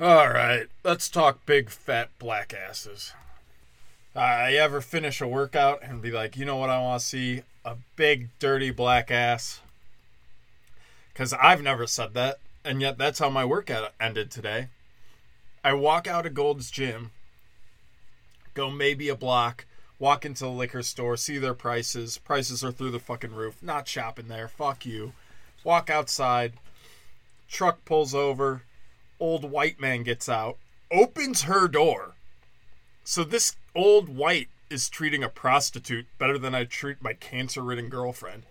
All right, let's talk big fat black asses. You ever finish a workout and be like, you know what I want to see? A big dirty black ass. Because I've never said that, and yet that's how my workout ended today. I walk out of Gold's Gym, go maybe a block, walk into the liquor store, see their prices. Prices are through the fucking roof. Not shopping there. Fuck you. Walk outside. Truck pulls over. Old white man gets out, opens her door. So this old white is treating a prostitute better than I treat my cancer ridden girlfriend.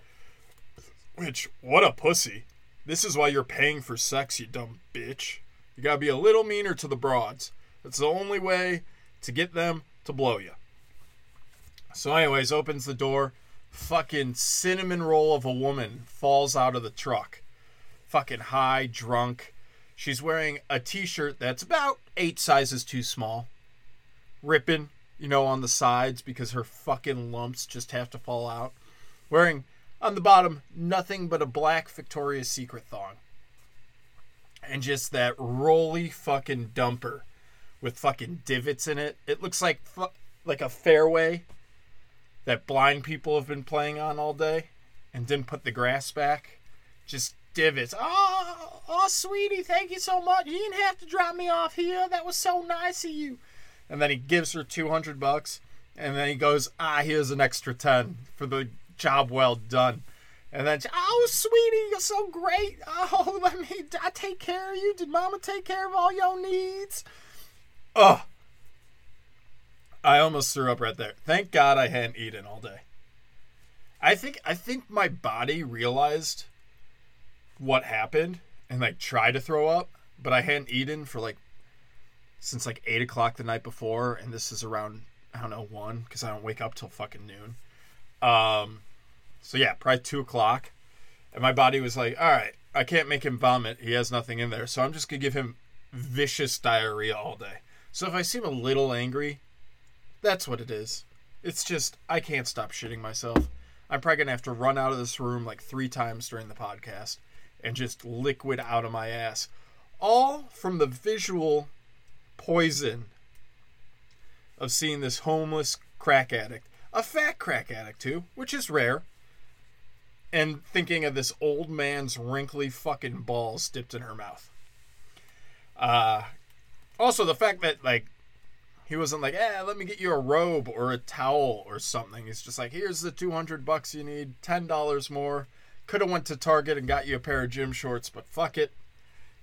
Which, what a pussy. This is why you're paying for sex, you dumb bitch. You gotta be a little meaner to the broads. That's the only way to get them to blow you. So, anyways, opens the door. Fucking cinnamon roll of a woman falls out of the truck. Fucking high, drunk. She's wearing a t shirt that's about eight sizes too small. Ripping, you know, on the sides because her fucking lumps just have to fall out. Wearing on the bottom nothing but a black Victoria's Secret thong. And just that rolly fucking dumper with fucking divots in it. It looks like like a fairway that blind people have been playing on all day and didn't put the grass back. Just divots. Oh, oh, sweetie, thank you so much. You didn't have to drop me off here. That was so nice of you. And then he gives her 200 bucks. And then he goes, ah, here's an extra 10 for the job well done. And then, oh, sweetie, you're so great. Oh, let me, I take care of you. Did mama take care of all your needs? Oh, I almost threw up right there. Thank God I hadn't eaten all day. I think I think my body realized what happened and like try to throw up, but I hadn't eaten for like since like eight o'clock the night before, and this is around I don't know one because I don't wake up till fucking noon. Um, so yeah, probably two o'clock, and my body was like, all right, I can't make him vomit. He has nothing in there, so I'm just gonna give him vicious diarrhea all day. So if I seem a little angry, that's what it is. It's just I can't stop shitting myself. I'm probably gonna have to run out of this room like three times during the podcast and just liquid out of my ass. All from the visual poison of seeing this homeless crack addict, a fat crack addict too, which is rare, and thinking of this old man's wrinkly fucking balls dipped in her mouth. Uh, also the fact that like he wasn't like, "eh, let me get you a robe or a towel or something." He's just like, "Here's the 200 bucks you need, $10 more." Could have went to Target and got you a pair of gym shorts, but fuck it.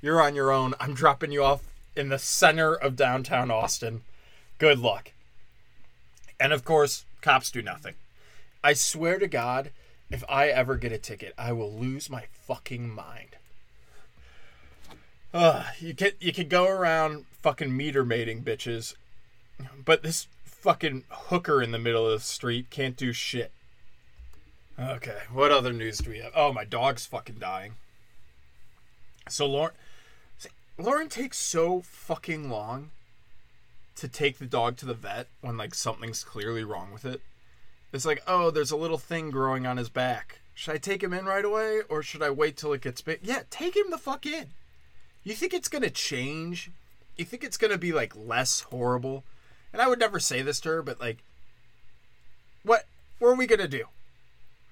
You're on your own. I'm dropping you off in the center of downtown Austin. Good luck. And of course, cops do nothing. I swear to God, if I ever get a ticket, I will lose my fucking mind. Ugh, you can you can go around fucking meter mating bitches, but this fucking hooker in the middle of the street can't do shit. Okay, what other news do we have? Oh, my dog's fucking dying. So Lauren, Lauren takes so fucking long to take the dog to the vet when like something's clearly wrong with it. It's like, oh, there's a little thing growing on his back. Should I take him in right away or should I wait till it gets big? Yeah, take him the fuck in. You think it's gonna change? You think it's gonna be like less horrible? And I would never say this to her, but like, what? What are we gonna do?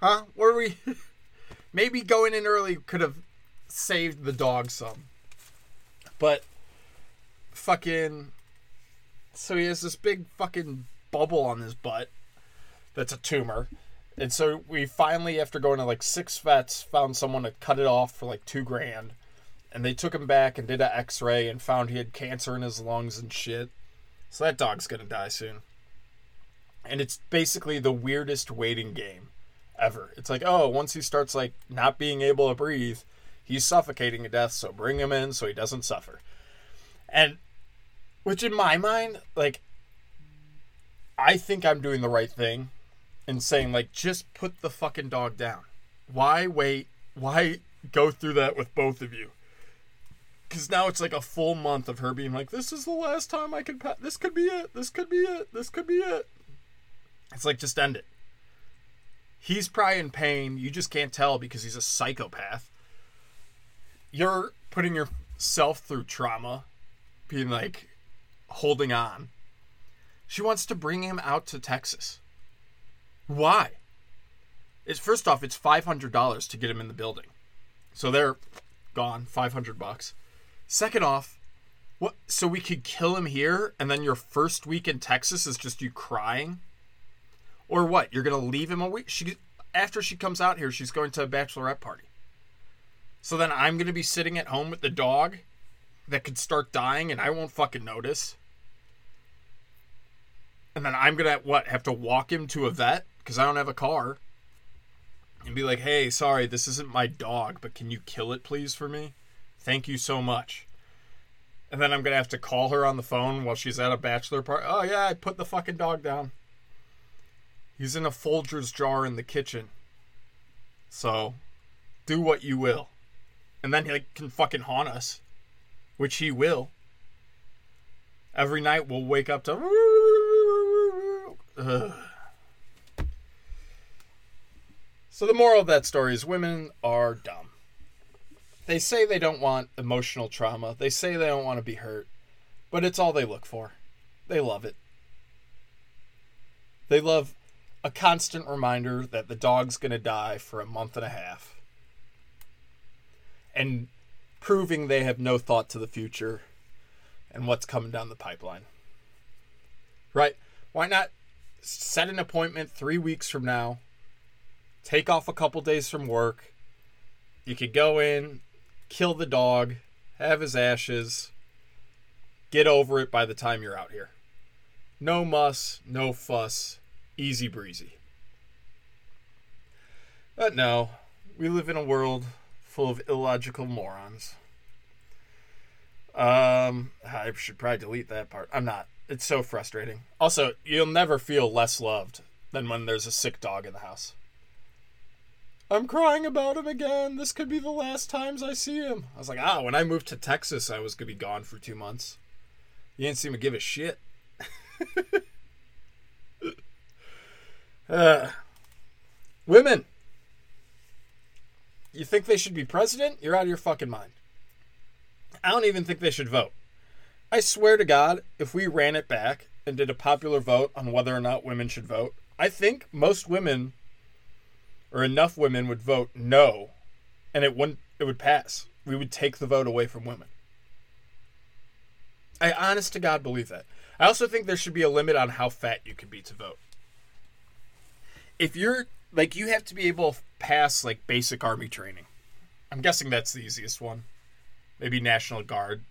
Huh? Are we? Maybe going in early could have saved the dog some. But fucking so he has this big fucking bubble on his butt that's a tumor. And so we finally, after going to like six vets, found someone to cut it off for like two grand. And they took him back and did an x ray and found he had cancer in his lungs and shit. So that dog's gonna die soon. And it's basically the weirdest waiting game ever. It's like, oh, once he starts like not being able to breathe, he's suffocating to death, so bring him in so he doesn't suffer. And which in my mind, like I think I'm doing the right thing in saying like just put the fucking dog down. Why wait? Why go through that with both of you? Cuz now it's like a full month of her being like this is the last time I can pat this could be it. This could be it. This could be it. It's like just end it. He's probably in pain. You just can't tell because he's a psychopath. You're putting yourself through trauma being like holding on. She wants to bring him out to Texas. Why? It's first off, it's five hundred dollars to get him in the building, so they're gone. Five hundred bucks. Second off, what? So we could kill him here, and then your first week in Texas is just you crying, or what? You're gonna leave him a week? She after she comes out here, she's going to a bachelorette party. So then I'm gonna be sitting at home with the dog that could start dying, and I won't fucking notice. And then I'm gonna what have to walk him to a vet because I don't have a car and be like, hey, sorry, this isn't my dog, but can you kill it, please, for me? Thank you so much. And then I'm going to have to call her on the phone while she's at a bachelor party. Oh, yeah, I put the fucking dog down. He's in a Folgers jar in the kitchen. So, do what you will. And then he like, can fucking haunt us, which he will. Every night we'll wake up to. Ugh. So the moral of that story is women are dumb. They say they don't want emotional trauma. They say they don't want to be hurt, but it's all they look for. They love it. They love a constant reminder that the dog's going to die for a month and a half. And proving they have no thought to the future and what's coming down the pipeline. Right? Why not set an appointment 3 weeks from now take off a couple days from work. You could go in, kill the dog, have his ashes, get over it by the time you're out here. No muss, no fuss, easy breezy. But no, we live in a world full of illogical morons. Um, I should probably delete that part. I'm not. It's so frustrating. Also, you'll never feel less loved than when there's a sick dog in the house. I'm crying about him again. This could be the last times I see him. I was like, ah, when I moved to Texas, I was gonna be gone for two months. You didn't seem to give a shit. uh, women. You think they should be president? You're out of your fucking mind. I don't even think they should vote. I swear to God, if we ran it back and did a popular vote on whether or not women should vote, I think most women or enough women would vote no, and it wouldn't. It would pass. We would take the vote away from women. I honest to God believe that. I also think there should be a limit on how fat you can be to vote. If you're like you have to be able to pass like basic army training. I'm guessing that's the easiest one. Maybe National Guard.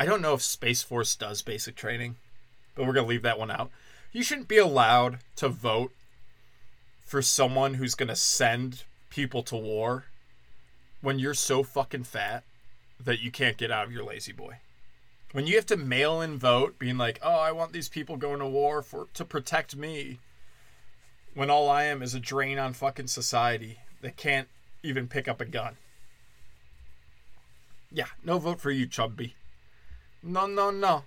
I don't know if Space Force does basic training, but we're going to leave that one out. You shouldn't be allowed to vote for someone who's going to send people to war when you're so fucking fat that you can't get out of your lazy boy. When you have to mail in vote being like, "Oh, I want these people going to war for to protect me." When all I am is a drain on fucking society that can't even pick up a gun. Yeah, no vote for you, Chubby. No, no, no.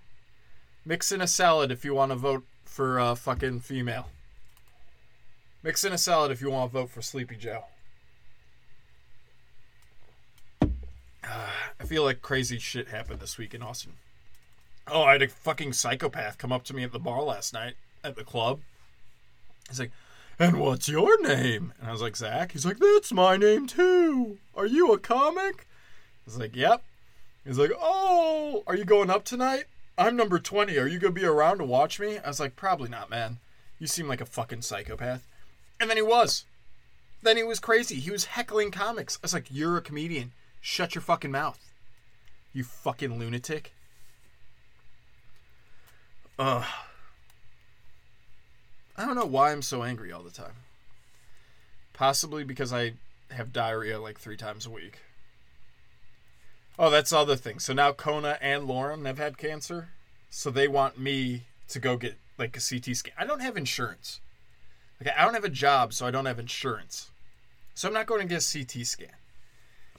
Mix in a salad if you want to vote for a fucking female. Mix in a salad if you want to vote for Sleepy Joe. Uh, I feel like crazy shit happened this week in Austin. Oh, I had a fucking psychopath come up to me at the bar last night at the club. He's like, and what's your name? And I was like, Zach. He's like, that's my name too. Are you a comic? I was like, yep. He's like, oh, are you going up tonight? I'm number 20. Are you going to be around to watch me? I was like, probably not, man. You seem like a fucking psychopath. And then he was. Then he was crazy. He was heckling comics. I was like, You're a comedian. Shut your fucking mouth. You fucking lunatic. Ugh. I don't know why I'm so angry all the time. Possibly because I have diarrhea like three times a week. Oh, that's the other thing. So now Kona and Lauren have had cancer. So they want me to go get like a CT scan. I don't have insurance. Okay, I don't have a job, so I don't have insurance. So I'm not going to get a CT scan.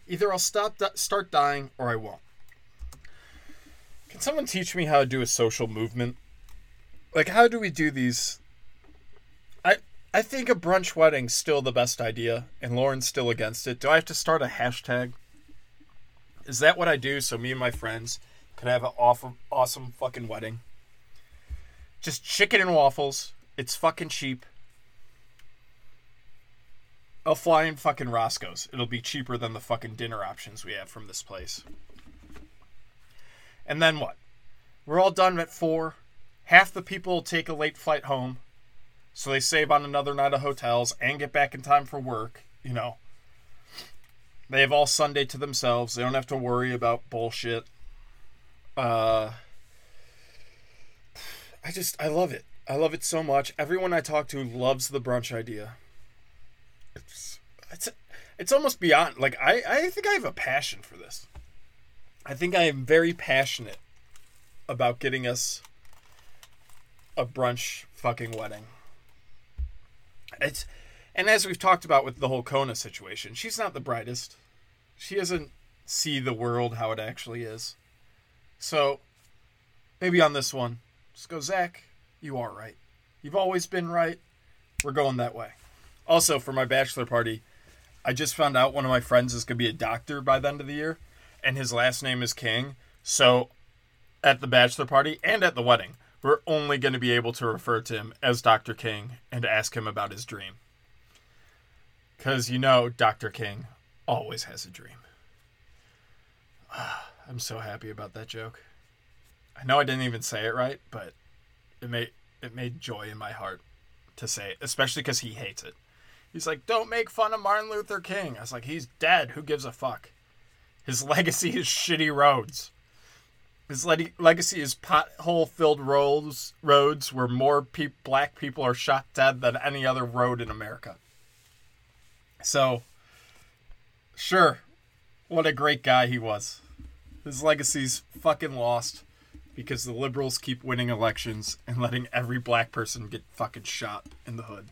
Either I'll stop start dying or I won't. Can someone teach me how to do a social movement? Like how do we do these I I think a brunch wedding's still the best idea and Lauren's still against it. Do I have to start a hashtag? Is that what I do so me and my friends could have an awesome, awesome fucking wedding. Just chicken and waffles. It's fucking cheap. I'll fly in fucking Roscoe's. It'll be cheaper than the fucking dinner options we have from this place. And then what? We're all done at four. Half the people will take a late flight home, so they save on another night of hotels and get back in time for work. You know, they have all Sunday to themselves. They don't have to worry about bullshit. Uh, I just I love it. I love it so much. Everyone I talk to loves the brunch idea. It's it's it's almost beyond like I I think I have a passion for this. I think I am very passionate about getting us a brunch fucking wedding. It's and as we've talked about with the whole Kona situation, she's not the brightest. She doesn't see the world how it actually is. So maybe on this one, just go, Zach, you are right. You've always been right. We're going that way. Also, for my bachelor party, I just found out one of my friends is going to be a doctor by the end of the year, and his last name is King. So at the bachelor party and at the wedding, we're only going to be able to refer to him as Dr. King and ask him about his dream. Because you know, Dr. King always has a dream. I'm so happy about that joke. I know I didn't even say it right, but it made it made joy in my heart to say it, especially because he hates it. He's like, "Don't make fun of Martin Luther King." I was like, "He's dead. Who gives a fuck?" His legacy is shitty roads. His legacy is pothole-filled roads, roads where more pe- black people are shot dead than any other road in America. So, sure, what a great guy he was. His legacy's fucking lost because the liberals keep winning elections and letting every black person get fucking shot in the hood.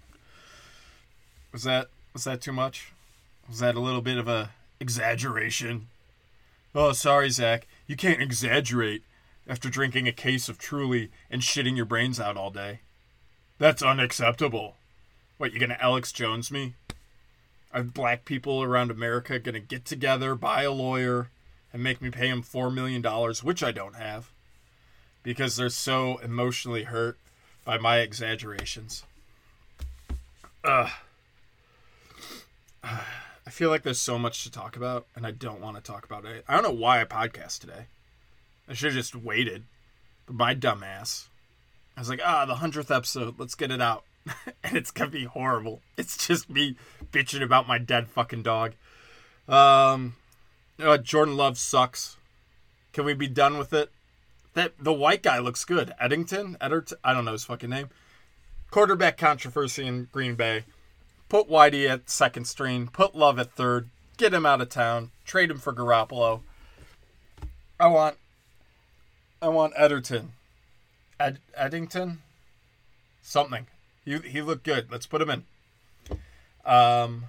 Was that was that too much? Was that a little bit of a exaggeration? Oh, sorry, Zach. You can't exaggerate after drinking a case of Truly and shitting your brains out all day. That's unacceptable. What, you gonna Alex Jones me? Are black people around America gonna get together, buy a lawyer, and make me pay him $4 million, which I don't have, because they're so emotionally hurt by my exaggerations? Ugh. I feel like there's so much to talk about, and I don't want to talk about it. I don't know why I podcast today. I should have just waited. But my dumbass, I was like, ah, the hundredth episode, let's get it out, and it's gonna be horrible. It's just me bitching about my dead fucking dog. Um, uh, Jordan Love sucks. Can we be done with it? That the white guy looks good. Eddington, Edert, I don't know his fucking name. Quarterback controversy in Green Bay. Put Whitey at second string. Put Love at third. Get him out of town. Trade him for Garoppolo. I want. I want Ederton. Ed Eddington. Something. He he looked good. Let's put him in. Um.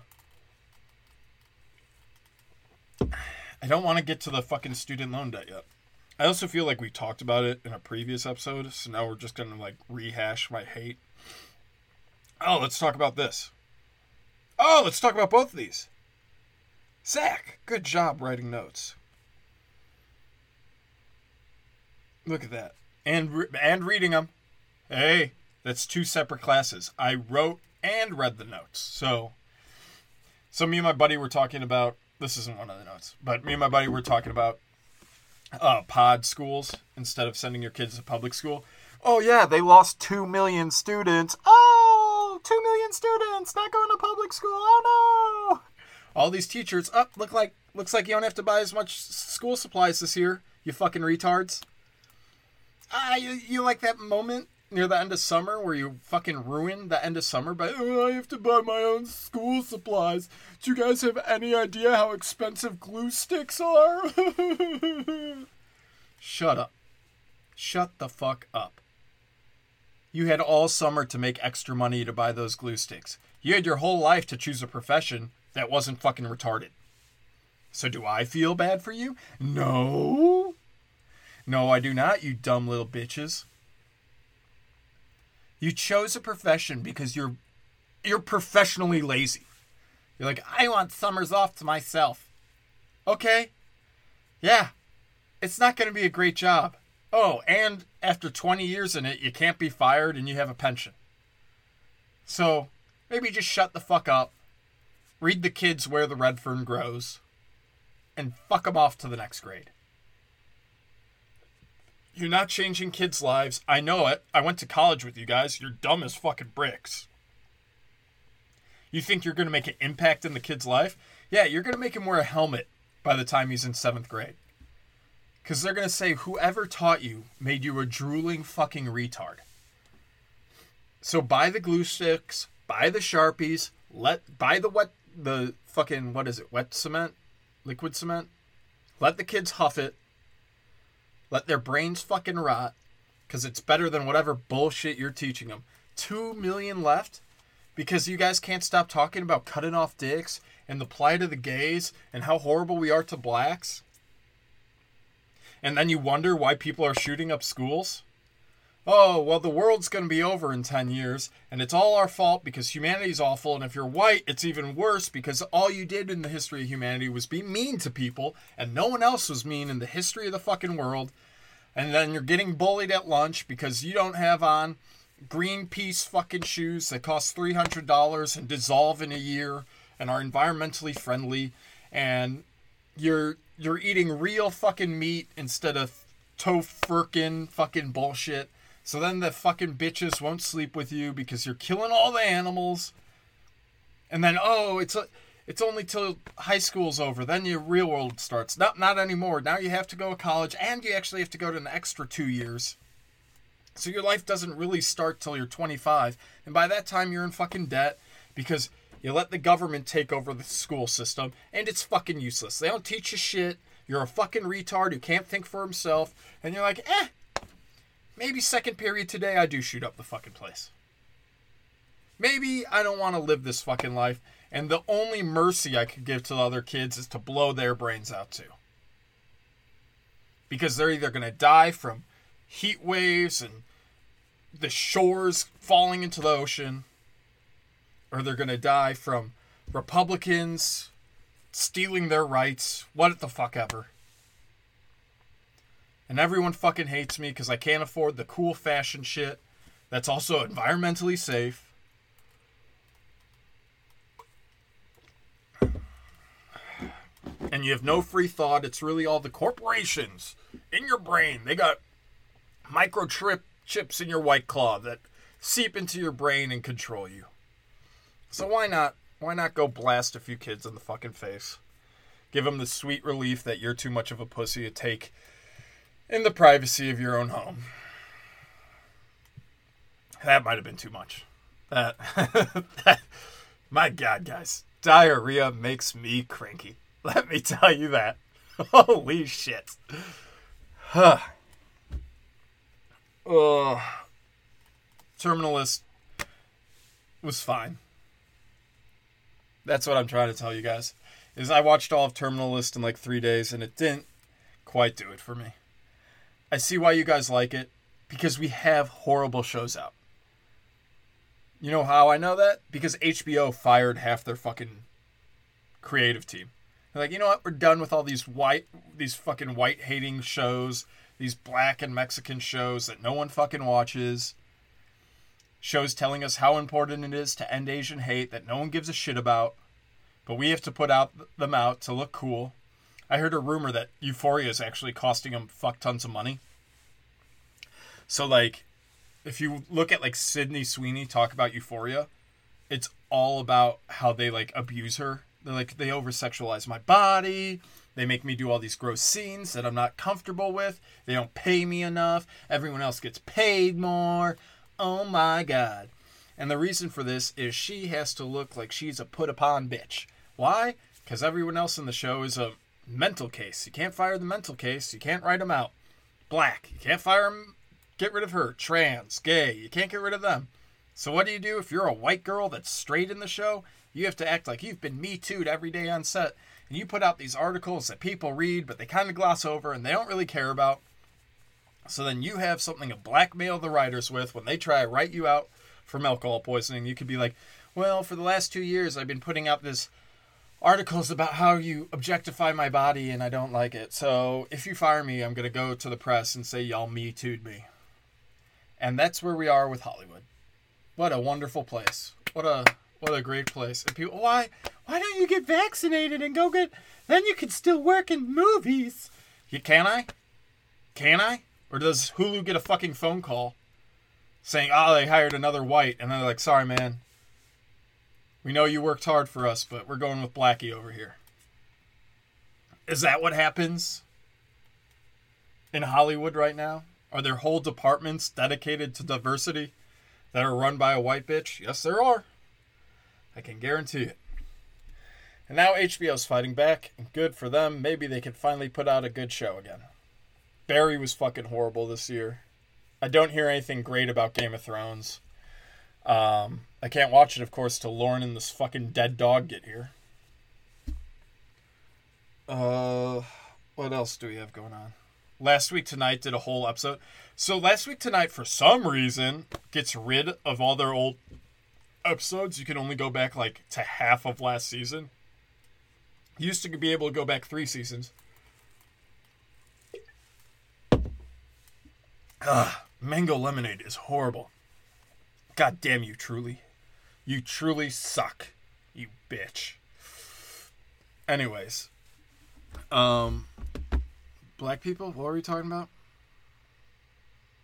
I don't want to get to the fucking student loan debt yet. I also feel like we talked about it in a previous episode, so now we're just gonna like rehash my hate. Oh, let's talk about this. Oh, let's talk about both of these. Zach, good job writing notes. Look at that. And and reading them. Hey, that's two separate classes. I wrote and read the notes. So so me and my buddy were talking about this isn't one of the notes, but me and my buddy were talking about uh, pod schools instead of sending your kids to public school. Oh yeah, they lost two million students. Oh, two million students not going to public school. Oh no! All these teachers up oh, look like looks like you don't have to buy as much school supplies this year. You fucking retards. Ah, you, you like that moment near the end of summer where you fucking ruin the end of summer by oh, I have to buy my own school supplies. Do you guys have any idea how expensive glue sticks are? Shut up. Shut the fuck up. You had all summer to make extra money to buy those glue sticks. You had your whole life to choose a profession that wasn't fucking retarded. So do I feel bad for you? No. No, I do not, you dumb little bitches. You chose a profession because you're you're professionally lazy. You're like, I want summers off to myself. Okay. Yeah. it's not going to be a great job. Oh, and after 20 years in it, you can't be fired and you have a pension. So maybe just shut the fuck up, read the kids where the red fern grows, and fuck them off to the next grade. You're not changing kids' lives. I know it. I went to college with you guys. You're dumb as fucking bricks. You think you're going to make an impact in the kid's life? Yeah, you're going to make him wear a helmet by the time he's in seventh grade. Because they're going to say whoever taught you made you a drooling fucking retard. So buy the glue sticks, buy the sharpies, let buy the wet the fucking what is it? Wet cement, liquid cement. Let the kids huff it. Let their brains fucking rot, because it's better than whatever bullshit you're teaching them. Two million left, because you guys can't stop talking about cutting off dicks and the plight of the gays and how horrible we are to blacks. And then you wonder why people are shooting up schools oh, well, the world's going to be over in 10 years, and it's all our fault because humanity's awful, and if you're white, it's even worse because all you did in the history of humanity was be mean to people, and no one else was mean in the history of the fucking world. And then you're getting bullied at lunch because you don't have on Greenpeace fucking shoes that cost $300 and dissolve in a year and are environmentally friendly, and you're you're eating real fucking meat instead of tofurkin fucking bullshit so then the fucking bitches won't sleep with you because you're killing all the animals. And then oh, it's a, it's only till high school's over. Then your real world starts. Not not anymore. Now you have to go to college and you actually have to go to an extra 2 years. So your life doesn't really start till you're 25. And by that time you're in fucking debt because you let the government take over the school system and it's fucking useless. They don't teach you shit. You're a fucking retard who can't think for himself and you're like, "Eh, Maybe second period today, I do shoot up the fucking place. Maybe I don't want to live this fucking life, and the only mercy I could give to the other kids is to blow their brains out too. Because they're either going to die from heat waves and the shores falling into the ocean, or they're going to die from Republicans stealing their rights, what the fuck ever and everyone fucking hates me because I can't afford the cool fashion shit that's also environmentally safe. And you have no free thought. It's really all the corporations in your brain. They got microchip chips in your white claw that seep into your brain and control you. So why not? Why not go blast a few kids in the fucking face? Give them the sweet relief that you're too much of a pussy to take in the privacy of your own home. That might have been too much. That, that my God, guys, diarrhea makes me cranky. Let me tell you that. Holy shit. Huh. Oh, Terminal List was fine. That's what I'm trying to tell you guys. Is I watched all of Terminal List in like three days and it didn't quite do it for me. I see why you guys like it because we have horrible shows out. You know how I know that? Because HBO fired half their fucking creative team. They're like, you know what? We're done with all these white, these fucking white hating shows, these black and Mexican shows that no one fucking watches. Shows telling us how important it is to end Asian hate that no one gives a shit about, but we have to put out them out to look cool. I heard a rumor that Euphoria is actually costing them fuck tons of money. So like, if you look at like Sydney Sweeney talk about Euphoria, it's all about how they like abuse her. They're like they over sexualize my body. They make me do all these gross scenes that I'm not comfortable with. They don't pay me enough. Everyone else gets paid more. Oh my god. And the reason for this is she has to look like she's a put upon bitch. Why? Because everyone else in the show is a mental case. You can't fire the mental case. You can't write them out. Black. You can't fire them. Get rid of her. Trans. Gay. You can't get rid of them. So what do you do if you're a white girl that's straight in the show? You have to act like you've been me too'd every day on set. And you put out these articles that people read, but they kind of gloss over and they don't really care about. So then you have something to blackmail the writers with when they try to write you out from alcohol poisoning. You could be like, well, for the last two years, I've been putting out this articles about how you objectify my body and I don't like it. So if you fire me, I'm going to go to the press and say y'all me too'd me. And that's where we are with Hollywood. What a wonderful place. What a what a great place. And people why why don't you get vaccinated and go get then you can still work in movies. You can I? Can I? Or does Hulu get a fucking phone call saying, "Oh, they hired another white," and they're like, "Sorry, man. We know you worked hard for us, but we're going with Blackie over here." Is that what happens in Hollywood right now? Are there whole departments dedicated to diversity that are run by a white bitch? Yes, there are. I can guarantee it. And now HBO's fighting back, and good for them. Maybe they can finally put out a good show again. Barry was fucking horrible this year. I don't hear anything great about Game of Thrones. Um, I can't watch it, of course, till Lauren and this fucking dead dog get here. Uh, what else do we have going on? Last Week Tonight did a whole episode. So Last Week Tonight, for some reason, gets rid of all their old episodes. You can only go back like to half of last season. You used to be able to go back three seasons. Ugh, mango lemonade is horrible. God damn you, truly. You truly suck, you bitch. Anyways, um, black people. What were we talking about?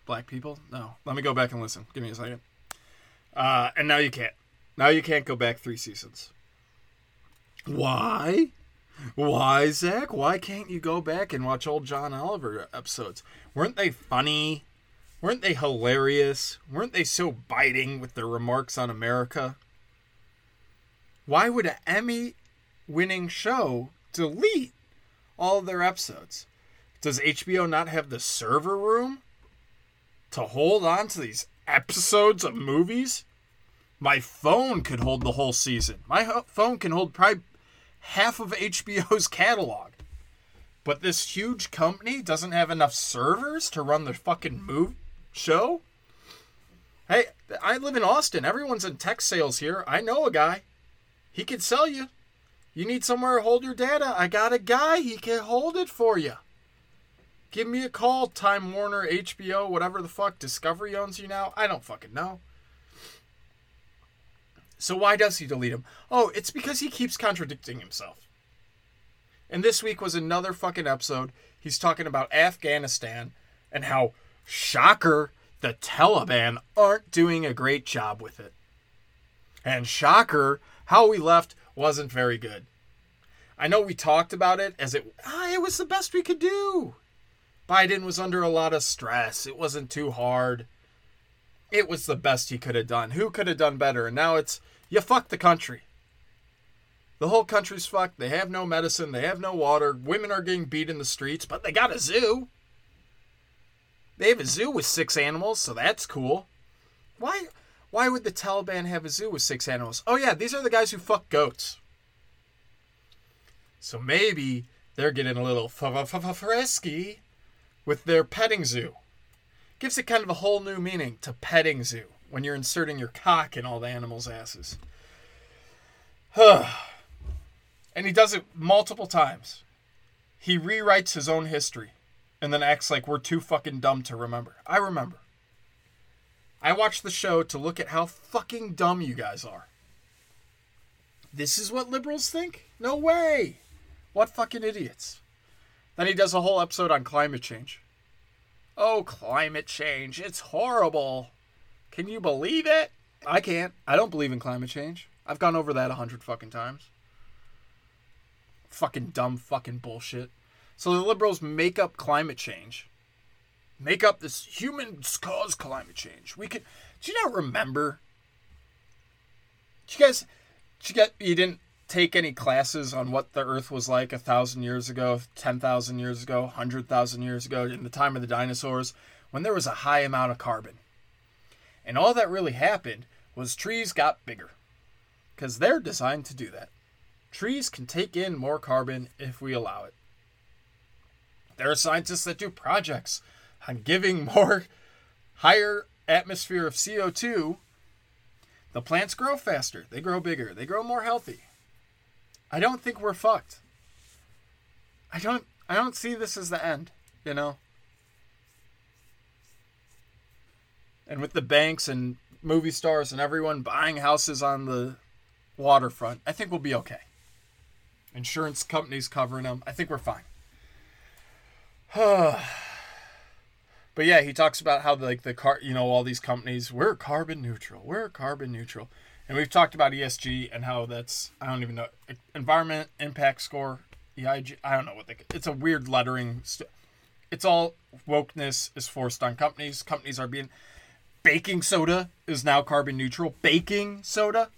Black people? No. Let me go back and listen. Give me a second. Uh, and now you can't. Now you can't go back three seasons. Why? Why, Zach? Why can't you go back and watch old John Oliver episodes? Weren't they funny? Weren't they hilarious? Weren't they so biting with their remarks on America? Why would an Emmy winning show delete all of their episodes? Does HBO not have the server room to hold on to these episodes of movies? My phone could hold the whole season. My phone can hold probably half of HBO's catalog. But this huge company doesn't have enough servers to run the fucking move show. Hey, I live in Austin. Everyone's in tech sales here. I know a guy. He can sell you. You need somewhere to hold your data. I got a guy. He can hold it for you. Give me a call, Time Warner, HBO, whatever the fuck. Discovery owns you now. I don't fucking know. So why does he delete him? Oh, it's because he keeps contradicting himself. And this week was another fucking episode. He's talking about Afghanistan and how, shocker, the Taliban aren't doing a great job with it. And shocker, how we left wasn't very good. I know we talked about it as it ah, it was the best we could do. Biden was under a lot of stress. It wasn't too hard. It was the best he could have done. Who could have done better? And now it's you fuck the country. The whole country's fucked. They have no medicine. They have no water. Women are getting beat in the streets, but they got a zoo. They have a zoo with six animals, so that's cool. Why why would the Taliban have a zoo with six animals? Oh yeah, these are the guys who fuck goats. So maybe they're getting a little frisky with their petting zoo. Gives it kind of a whole new meaning to petting zoo when you're inserting your cock in all the animals' asses. Huh. and he does it multiple times. He rewrites his own history and then acts like we're too fucking dumb to remember. I remember. I watched the show to look at how fucking dumb you guys are. This is what liberals think? No way. What fucking idiots. Then he does a whole episode on climate change. Oh, climate change. It's horrible. Can you believe it? I can't. I don't believe in climate change. I've gone over that a hundred fucking times. Fucking dumb fucking bullshit. So the liberals make up climate change. Make up this humans cause climate change. We could do you not remember? Did you guys did you get you didn't take any classes on what the earth was like a thousand years ago, ten thousand years ago, hundred thousand years ago, in the time of the dinosaurs, when there was a high amount of carbon. And all that really happened was trees got bigger. Because they're designed to do that. Trees can take in more carbon if we allow it. There are scientists that do projects on giving more higher atmosphere of CO2. The plants grow faster, they grow bigger, they grow more healthy. I don't think we're fucked. I don't I don't see this as the end, you know? And with the banks and movie stars and everyone buying houses on the waterfront, I think we'll be okay. Insurance companies covering them. I think we're fine. but yeah, he talks about how like the car, you know, all these companies, we're carbon neutral. We're carbon neutral. And we've talked about ESG and how that's I don't even know environment impact score EIG. I don't know what they. It's a weird lettering. It's all wokeness is forced on companies. Companies are being. Baking soda is now carbon neutral. Baking soda.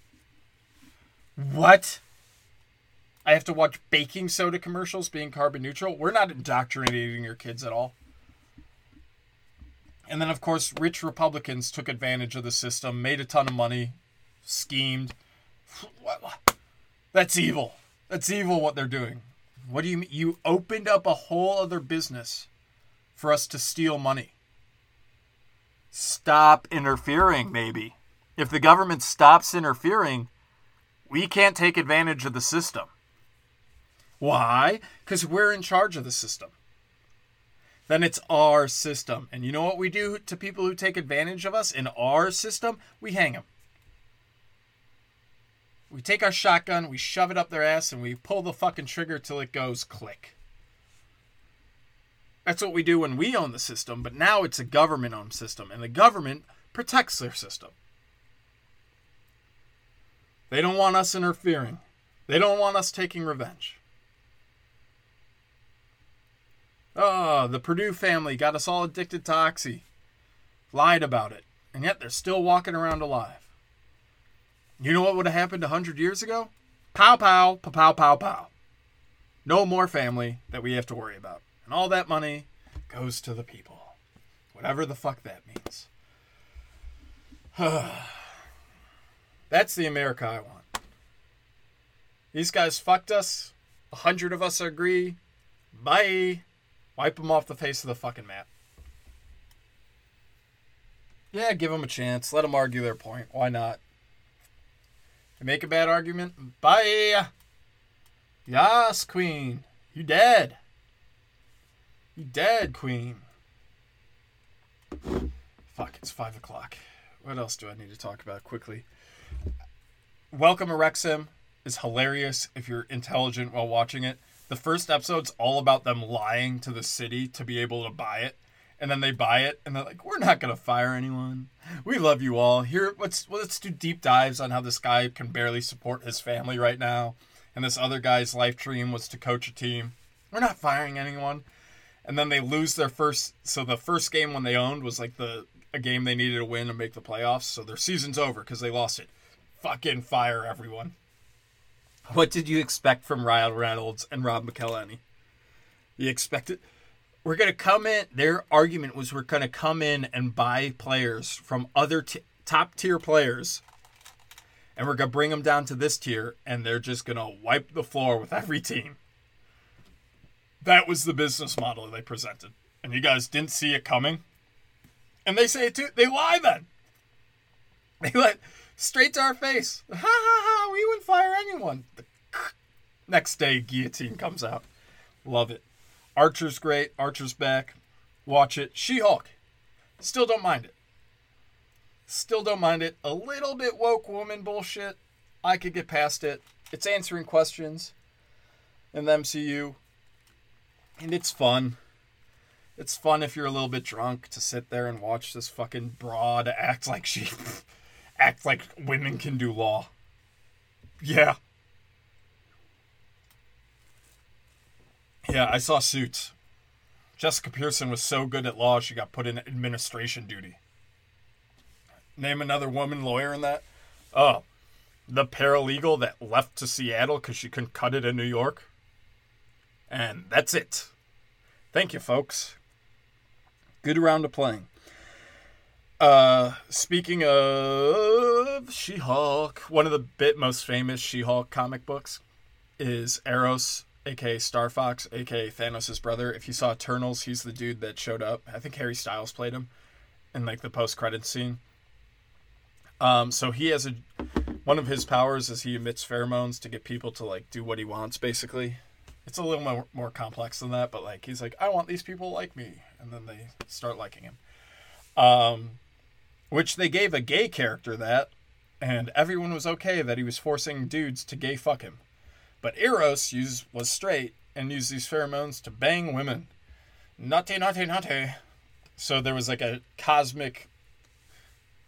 What? I have to watch baking soda commercials being carbon neutral. We're not indoctrinating your kids at all. And then, of course, rich Republicans took advantage of the system, made a ton of money, schemed. That's evil. That's evil what they're doing. What do you mean? You opened up a whole other business for us to steal money. Stop interfering, maybe. If the government stops interfering, we can't take advantage of the system. Why? Because we're in charge of the system. Then it's our system. And you know what we do to people who take advantage of us in our system? We hang them. We take our shotgun, we shove it up their ass, and we pull the fucking trigger till it goes click. That's what we do when we own the system, but now it's a government owned system, and the government protects their system. They don't want us interfering, they don't want us taking revenge. Oh, the Purdue family got us all addicted to Oxy. Lied about it. And yet they're still walking around alive. You know what would have happened a hundred years ago? Pow pow, pow pow pow pow. No more family that we have to worry about. And all that money goes to the people. Whatever the fuck that means. That's the America I want. These guys fucked us. A hundred of us agree. Bye. Wipe them off the face of the fucking map. Yeah, give them a chance. Let them argue their point. Why not? They make a bad argument. Bye. Yes, queen. You dead. You dead, queen. Fuck, it's five o'clock. What else do I need to talk about quickly? Welcome Wrexham is hilarious if you're intelligent while watching it the first episode's all about them lying to the city to be able to buy it. And then they buy it and they're like we're not going to fire anyone. We love you all. Here let's let's do deep dives on how this guy can barely support his family right now. And this other guy's life dream was to coach a team. We're not firing anyone. And then they lose their first so the first game when they owned was like the a game they needed to win to make the playoffs. So their season's over because they lost it. Fucking fire everyone what did you expect from Ryan Reynolds and Rob McElhenney? You expected we're going to come in. Their argument was we're going to come in and buy players from other t- top tier players, and we're going to bring them down to this tier, and they're just going to wipe the floor with every team. That was the business model they presented, and you guys didn't see it coming. And they say it too. They lie then. They let straight to our face. Ha ha ha! We wouldn't fire anyone. The next day, guillotine comes out. Love it. Archer's great. Archer's back. Watch it. She Hulk. Still don't mind it. Still don't mind it. A little bit woke woman bullshit. I could get past it. It's answering questions in the MCU. And it's fun. It's fun if you're a little bit drunk to sit there and watch this fucking broad act like she act like women can do law. Yeah. Yeah, I saw Suits. Jessica Pearson was so good at law, she got put in administration duty. Name another woman lawyer in that. Oh, the paralegal that left to Seattle because she couldn't cut it in New York. And that's it. Thank you, folks. Good round of playing. Uh, speaking of She-Hulk, one of the bit most famous She-Hulk comic books is Eros, aka Star Fox, aka Thanos' brother. If you saw Eternals, he's the dude that showed up. I think Harry Styles played him in like the post-credit scene. Um, so he has a one of his powers is he emits pheromones to get people to like do what he wants basically it's a little more, more complex than that but like he's like i want these people like me and then they start liking him um which they gave a gay character that and everyone was okay that he was forcing dudes to gay fuck him but eros was straight and used these pheromones to bang women naughty naughty naughty so there was like a cosmic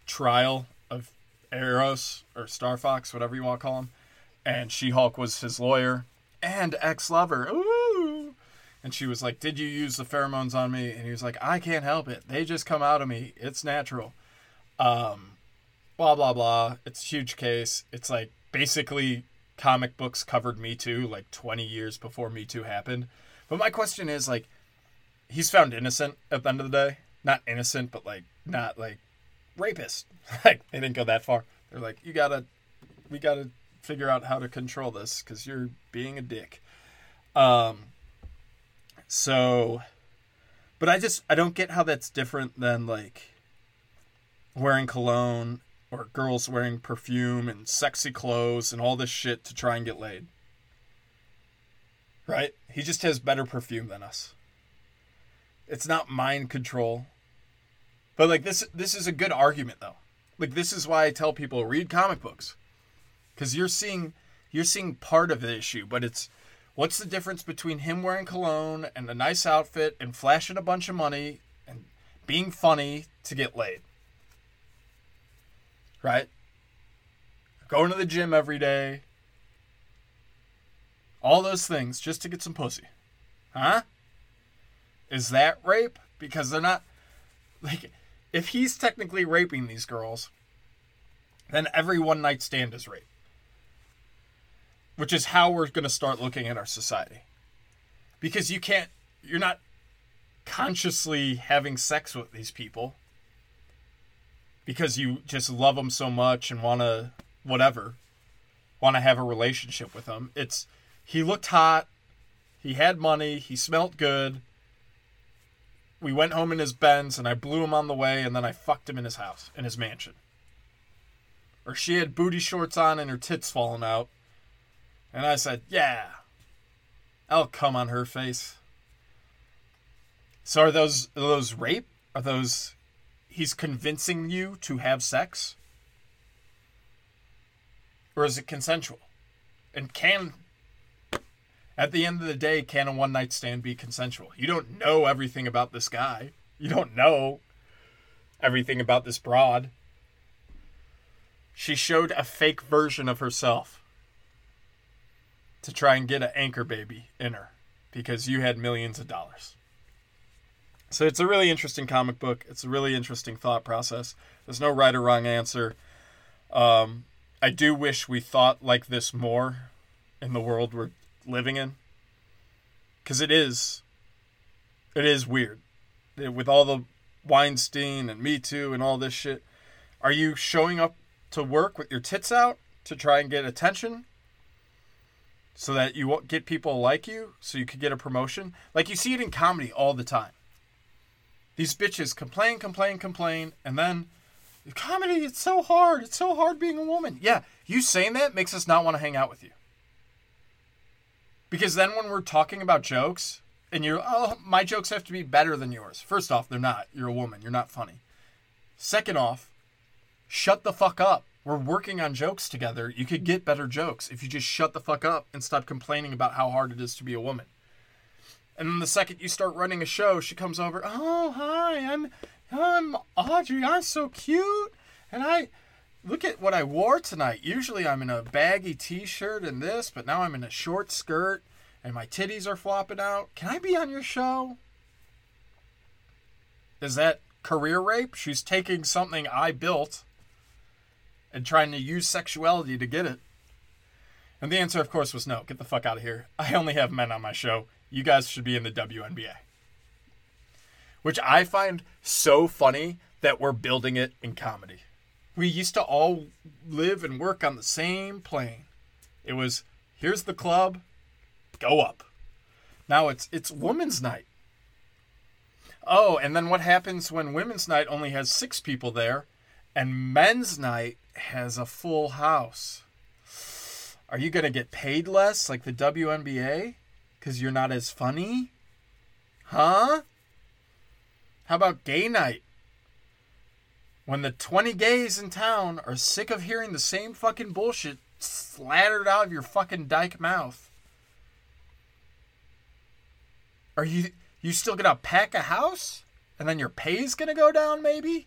trial of Eros or Star Fox, whatever you want to call him, and She Hulk was his lawyer and ex lover. Ooh! And she was like, "Did you use the pheromones on me?" And he was like, "I can't help it. They just come out of me. It's natural." Um, blah blah blah. It's a huge case. It's like basically comic books covered Me Too like 20 years before Me Too happened. But my question is like, he's found innocent at the end of the day. Not innocent, but like not like rapist. like they didn't go that far. They're like, you gotta, we gotta figure out how to control this because you're being a dick. Um. So, but I just I don't get how that's different than like wearing cologne or girls wearing perfume and sexy clothes and all this shit to try and get laid. Right? He just has better perfume than us. It's not mind control. But like this this is a good argument though. Like this is why I tell people read comic books. Cuz you're seeing you're seeing part of the issue, but it's what's the difference between him wearing cologne and a nice outfit and flashing a bunch of money and being funny to get laid? Right? Going to the gym every day. All those things just to get some pussy. Huh? Is that rape? Because they're not like if he's technically raping these girls, then every one night stand is rape. Which is how we're going to start looking at our society. Because you can't, you're not consciously having sex with these people because you just love them so much and want to, whatever, want to have a relationship with them. It's, he looked hot, he had money, he smelt good, we went home in his Benz and I blew him on the way and then I fucked him in his house, in his mansion. Or she had booty shorts on and her tits falling out. And I said, yeah, I'll come on her face. So are those are those rape? Are those he's convincing you to have sex? Or is it consensual? And can at the end of the day, can a one night stand be consensual? You don't know everything about this guy. You don't know everything about this broad. She showed a fake version of herself to try and get an anchor baby in her because you had millions of dollars. So it's a really interesting comic book. It's a really interesting thought process. There's no right or wrong answer. Um, I do wish we thought like this more in the world we're living in because it is it is weird with all the Weinstein and Me Too and all this shit. Are you showing up to work with your tits out to try and get attention? So that you get people like you, so you could get a promotion? Like you see it in comedy all the time. These bitches complain, complain, complain, and then comedy, it's so hard. It's so hard being a woman. Yeah, you saying that makes us not want to hang out with you. Because then when we're talking about jokes, and you're, oh, my jokes have to be better than yours. First off, they're not. You're a woman. You're not funny. Second off, shut the fuck up. We're working on jokes together. You could get better jokes if you just shut the fuck up and stop complaining about how hard it is to be a woman. And then the second you start running a show, she comes over. Oh, hi, I'm I'm Audrey. I'm so cute, and I look at what I wore tonight. Usually I'm in a baggy t-shirt and this, but now I'm in a short skirt and my titties are flopping out. Can I be on your show? Is that career rape? She's taking something I built and trying to use sexuality to get it. And the answer, of course, was no. Get the fuck out of here. I only have men on my show. You guys should be in the WNBA. Which I find so funny that we're building it in comedy. We used to all live and work on the same plane. It was here's the club, go up. Now it's it's women's night. Oh, and then what happens when women's night only has 6 people there and men's night has a full house. Are you going to get paid less like the WNBA? Because you're not as funny? Huh? How about gay night? When the 20 gays in town are sick of hearing the same fucking bullshit slattered out of your fucking dyke mouth. Are you you still gonna pack a house? And then your pay's gonna go down maybe?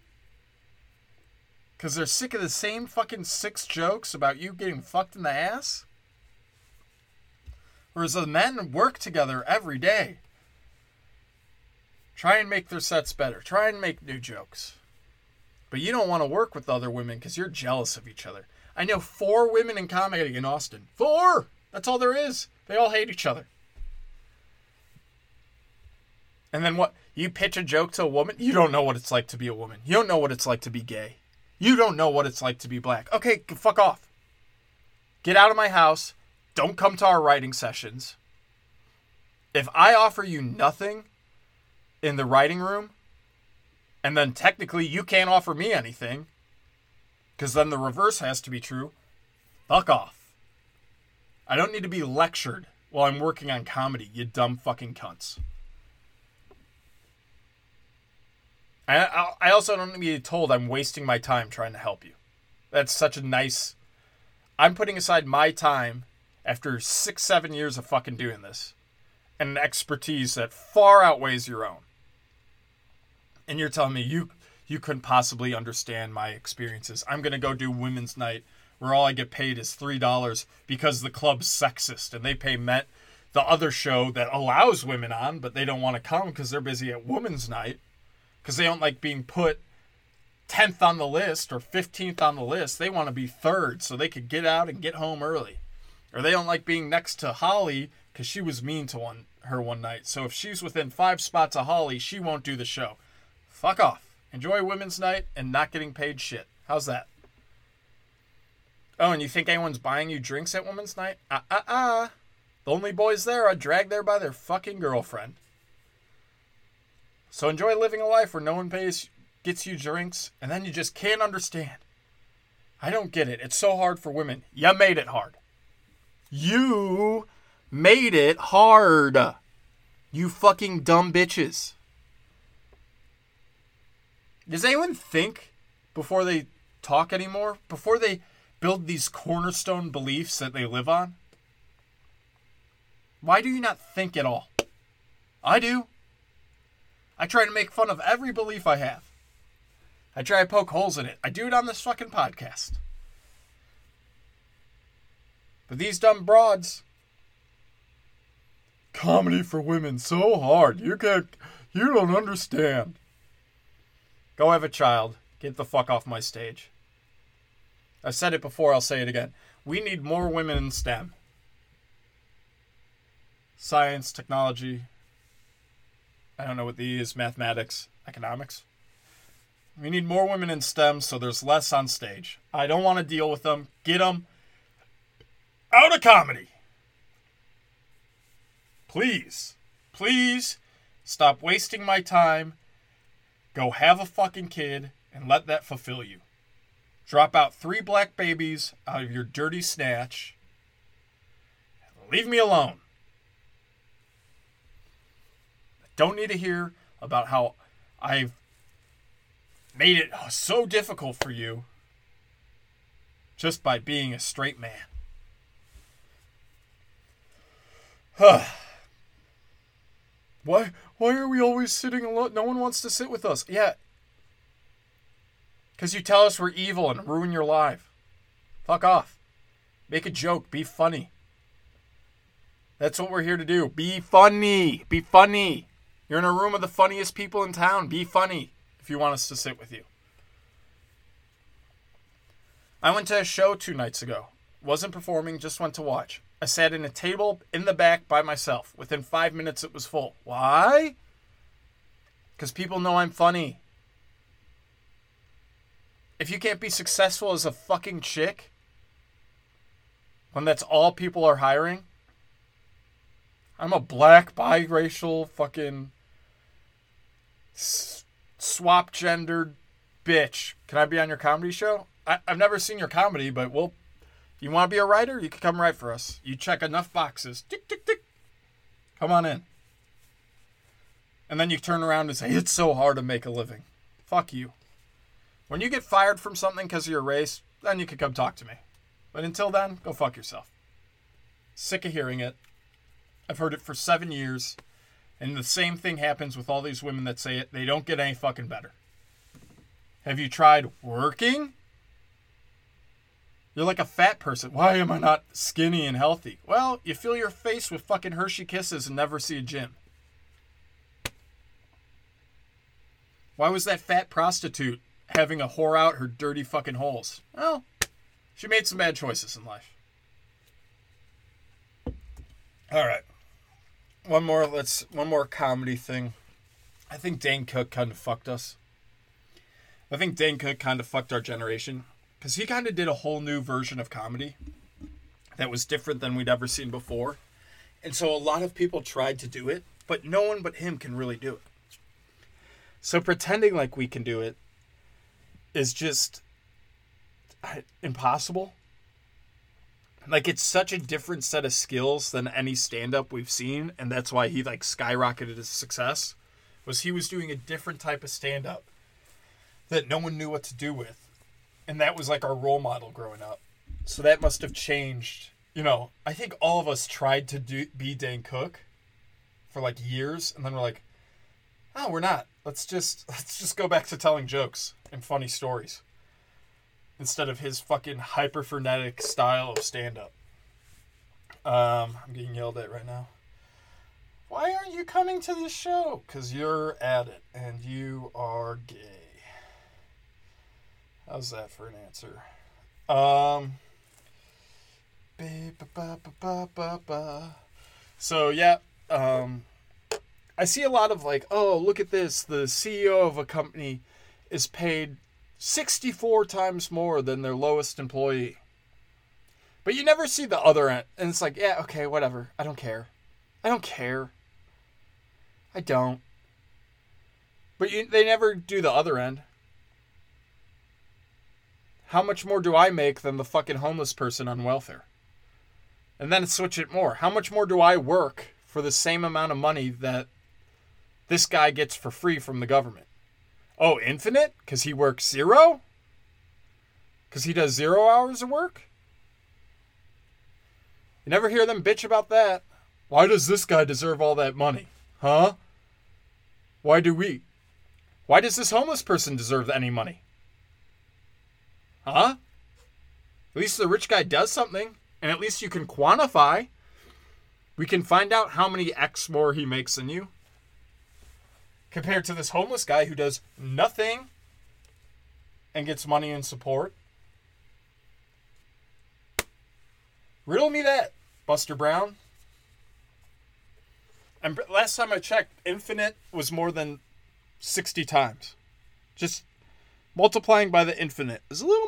Cause they're sick of the same fucking six jokes about you getting fucked in the ass? Whereas the men work together every day. Try and make their sets better. Try and make new jokes. But you don't want to work with other women because you're jealous of each other. I know four women in comedy in Austin. Four! That's all there is. They all hate each other. And then what? You pitch a joke to a woman? You don't know what it's like to be a woman. You don't know what it's like to be gay. You don't know what it's like to be black. Okay, fuck off. Get out of my house. Don't come to our writing sessions. If I offer you nothing in the writing room, and then technically you can't offer me anything, because then the reverse has to be true, fuck off. I don't need to be lectured while I'm working on comedy, you dumb fucking cunts. I, I also don't need to be told I'm wasting my time trying to help you. That's such a nice. I'm putting aside my time after six, seven years of fucking doing this and an expertise that far outweighs your own. And you're telling me you you couldn't possibly understand my experiences. I'm gonna go do women's night where all I get paid is three dollars because the club's sexist and they pay Met the other show that allows women on, but they don't want to come because they're busy at women's night because they don't like being put 10th on the list or 15th on the list. They want to be third so they could get out and get home early. Or they don't like being next to Holly because she was mean to one her one night. So if she's within five spots of Holly, she won't do the show. Fuck off. Enjoy women's night and not getting paid shit. How's that? Oh, and you think anyone's buying you drinks at women's night? Ah, ah, ah. The only boys there are dragged there by their fucking girlfriend. So enjoy living a life where no one pays, gets you drinks, and then you just can't understand. I don't get it. It's so hard for women. You made it hard. You made it hard. You fucking dumb bitches. Does anyone think before they talk anymore? Before they build these cornerstone beliefs that they live on? Why do you not think at all? I do. I try to make fun of every belief I have. I try to poke holes in it. I do it on this fucking podcast. But these dumb broads. Comedy for women so hard. You can't. You don't understand. Go have a child. Get the fuck off my stage. I've said it before, I'll say it again. We need more women in STEM. Science, technology, I don't know what the E is mathematics, economics. We need more women in STEM so there's less on stage. I don't want to deal with them. Get them out of comedy. Please, please stop wasting my time. Go have a fucking kid and let that fulfill you. Drop out three black babies out of your dirty snatch. Leave me alone. Don't need to hear about how I've made it so difficult for you just by being a straight man. Huh. Why why are we always sitting alone? No one wants to sit with us. Yeah. Cuz you tell us we're evil and ruin your life. Fuck off. Make a joke, be funny. That's what we're here to do. Be funny. Be funny. You're in a room of the funniest people in town. Be funny if you want us to sit with you. I went to a show two nights ago. Wasn't performing, just went to watch. I sat in a table in the back by myself. Within five minutes, it was full. Why? Because people know I'm funny. If you can't be successful as a fucking chick, when that's all people are hiring, I'm a black, biracial, fucking swap gendered bitch. Can I be on your comedy show? I, I've never seen your comedy, but we'll. You want to be a writer? You can come write for us. You check enough boxes. Tick, tick, tick. Come on in. And then you turn around and say, it's so hard to make a living. Fuck you. When you get fired from something because of your race, then you can come talk to me. But until then, go fuck yourself. Sick of hearing it. I've heard it for seven years. And the same thing happens with all these women that say it. They don't get any fucking better. Have you tried working? You're like a fat person. Why am I not skinny and healthy? Well, you fill your face with fucking Hershey kisses and never see a gym. Why was that fat prostitute having a whore out her dirty fucking holes? Well, she made some bad choices in life. All right. One more let's one more comedy thing. I think Dane Cook kind of fucked us. I think Dane Cook kind of fucked our generation because he kind of did a whole new version of comedy that was different than we'd ever seen before. And so a lot of people tried to do it, but no one but him can really do it. So pretending like we can do it is just impossible. Like it's such a different set of skills than any stand up we've seen and that's why he like skyrocketed his success was he was doing a different type of stand up that no one knew what to do with. And that was like our role model growing up. So that must have changed. You know, I think all of us tried to do be Dane Cook for like years and then we're like, "Oh, we're not. Let's just let's just go back to telling jokes and funny stories." Instead of his fucking hyper frenetic style of stand up. Um, I'm getting yelled at right now. Why aren't you coming to this show? Because you're at it and you are gay. How's that for an answer? Um. So yeah, um, I see a lot of like, oh, look at this. The CEO of a company is paid 64 times more than their lowest employee. But you never see the other end. And it's like, yeah, okay, whatever. I don't care. I don't care. I don't. But you, they never do the other end. How much more do I make than the fucking homeless person on welfare? And then switch it more. How much more do I work for the same amount of money that this guy gets for free from the government? Oh, infinite? Because he works zero? Because he does zero hours of work? You never hear them bitch about that. Why does this guy deserve all that money? Huh? Why do we? Why does this homeless person deserve any money? Huh? At least the rich guy does something, and at least you can quantify. We can find out how many X more he makes than you. Compared to this homeless guy who does nothing and gets money and support. Riddle me that, Buster Brown. And last time I checked, Infinite was more than 60 times. Just multiplying by the infinite is a little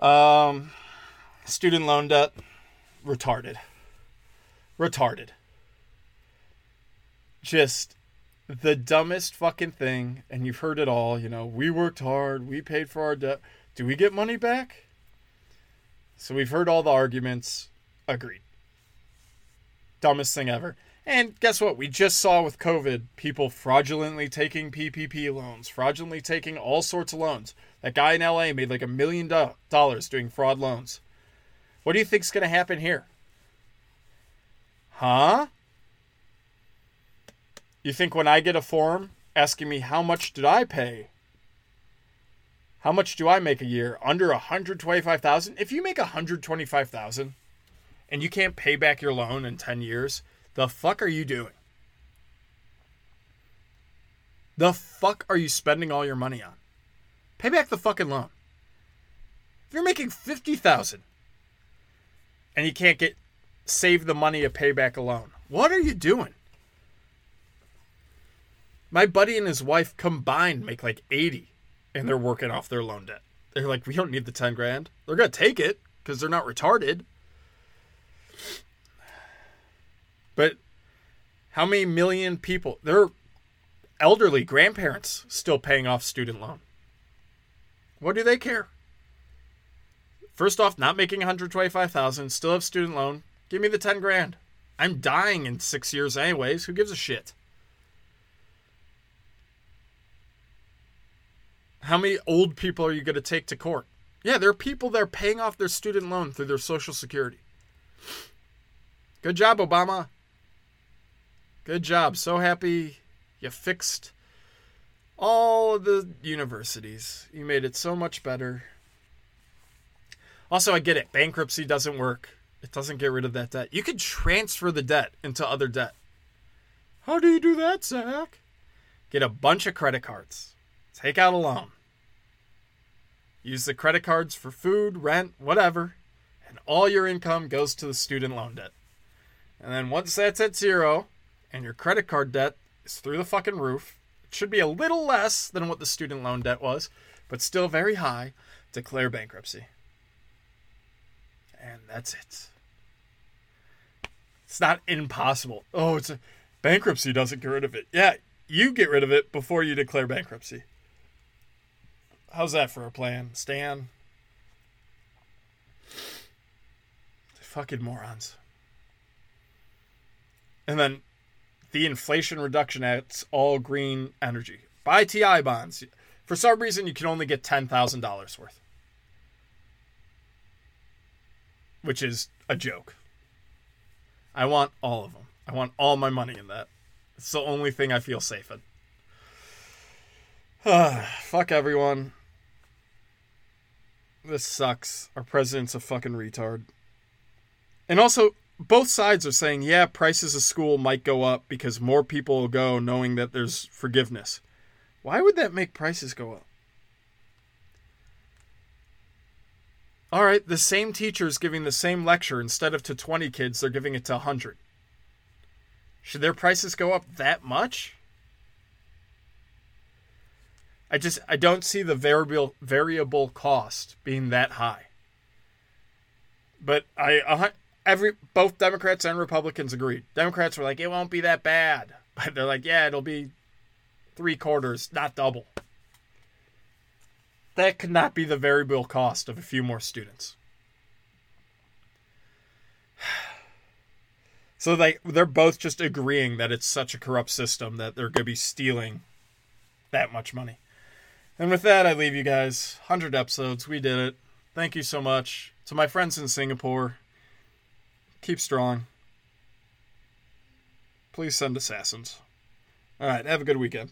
more. Um, student loan debt, retarded. Retarded. Just the dumbest fucking thing, and you've heard it all. You know, we worked hard, we paid for our debt. Do we get money back? So we've heard all the arguments. Agreed. Dumbest thing ever. And guess what? We just saw with COVID people fraudulently taking PPP loans, fraudulently taking all sorts of loans. That guy in LA made like a million dollars doing fraud loans. What do you think's going to happen here? Huh? You think when I get a form asking me how much did I pay? How much do I make a year? Under 125,000? If you make 125,000 and you can't pay back your loan in 10 years, the fuck are you doing? The fuck are you spending all your money on? Pay back the fucking loan. If you're making 50,000 and you can't get save the money to pay back a loan, what are you doing? My buddy and his wife combined make like 80 and they're working off their loan debt. They're like, we don't need the 10 grand. They're going to take it because they're not retarded. But how many million people? There are elderly grandparents still paying off student loan. What do they care? First off, not making 125,000, still have student loan. Give me the 10 grand. I'm dying in 6 years anyways. Who gives a shit? How many old people are you going to take to court? Yeah, there are people that are paying off their student loan through their social security. Good job, Obama. Good job. So happy you fixed all of the universities. You made it so much better. Also, I get it. Bankruptcy doesn't work. It doesn't get rid of that debt. You could transfer the debt into other debt. How do you do that, Zach? Get a bunch of credit cards. Take out a loan. Use the credit cards for food, rent, whatever, and all your income goes to the student loan debt. And then once that's at zero and your credit card debt is through the fucking roof, it should be a little less than what the student loan debt was, but still very high, declare bankruptcy. And that's it. It's not impossible. Oh, it's a bankruptcy doesn't get rid of it. Yeah, you get rid of it before you declare bankruptcy. How's that for a plan, Stan? Fucking morons. And then the Inflation Reduction Act's all green energy. Buy TI bonds. For some reason, you can only get $10,000 worth, which is a joke. I want all of them. I want all my money in that. It's the only thing I feel safe in. Fuck everyone. This sucks. Our president's a fucking retard. And also, both sides are saying, yeah, prices of school might go up because more people will go knowing that there's forgiveness. Why would that make prices go up? All right, the same teacher's giving the same lecture instead of to 20 kids, they're giving it to 100. Should their prices go up that much? I just I don't see the variable variable cost being that high. But I every both Democrats and Republicans agreed. Democrats were like it won't be that bad, but they're like yeah it'll be three quarters, not double. That could not be the variable cost of a few more students. So they they're both just agreeing that it's such a corrupt system that they're going to be stealing that much money. And with that, I leave you guys. 100 episodes. We did it. Thank you so much. To my friends in Singapore, keep strong. Please send assassins. All right, have a good weekend.